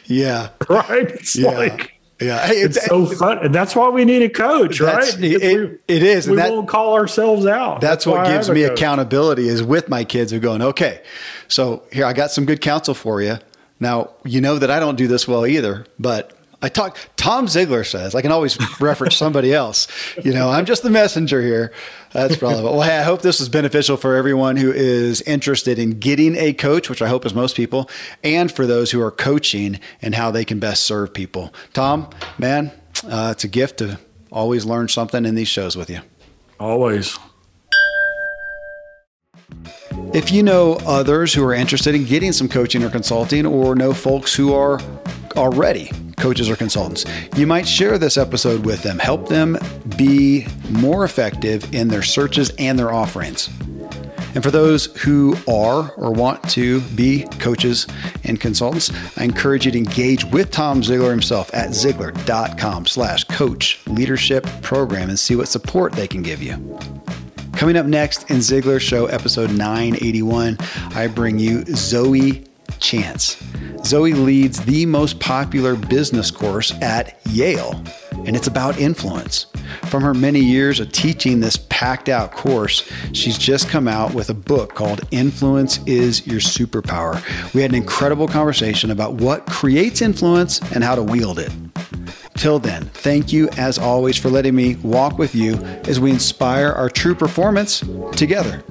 yeah, [LAUGHS] right. It's yeah. like. Yeah, hey, it's, it's so fun, and that's why we need a coach, right? It, it is. We that, won't call ourselves out. That's, that's what gives me accountability. Is with my kids of going, okay, so here I got some good counsel for you. Now you know that I don't do this well either, but I talk. Tom Ziglar says I can always reference somebody else. You know, I'm just the messenger here. That's probably, Well, hey, I hope this is beneficial for everyone who is interested in getting a coach, which I hope is most people, and for those who are coaching and how they can best serve people. Tom, man, uh, it's a gift to always learn something in these shows with you. Always. If you know others who are interested in getting some coaching or consulting, or know folks who are already coaches or consultants, you might share this episode with them, help them be more effective in their searches and their offerings. And for those who are or want to be coaches and consultants, I encourage you to engage with Tom Ziglar himself at ziglar.com slash coach leadership program and see what support they can give you. Coming up next in Ziglar Show episode 981, I bring you Zoe Chance. Zoe leads the most popular business course at Yale, and it's about influence. From her many years of teaching this packed out course, she's just come out with a book called Influence is Your Superpower. We had an incredible conversation about what creates influence and how to wield it. Till then, thank you as always for letting me walk with you as we inspire our true performance together.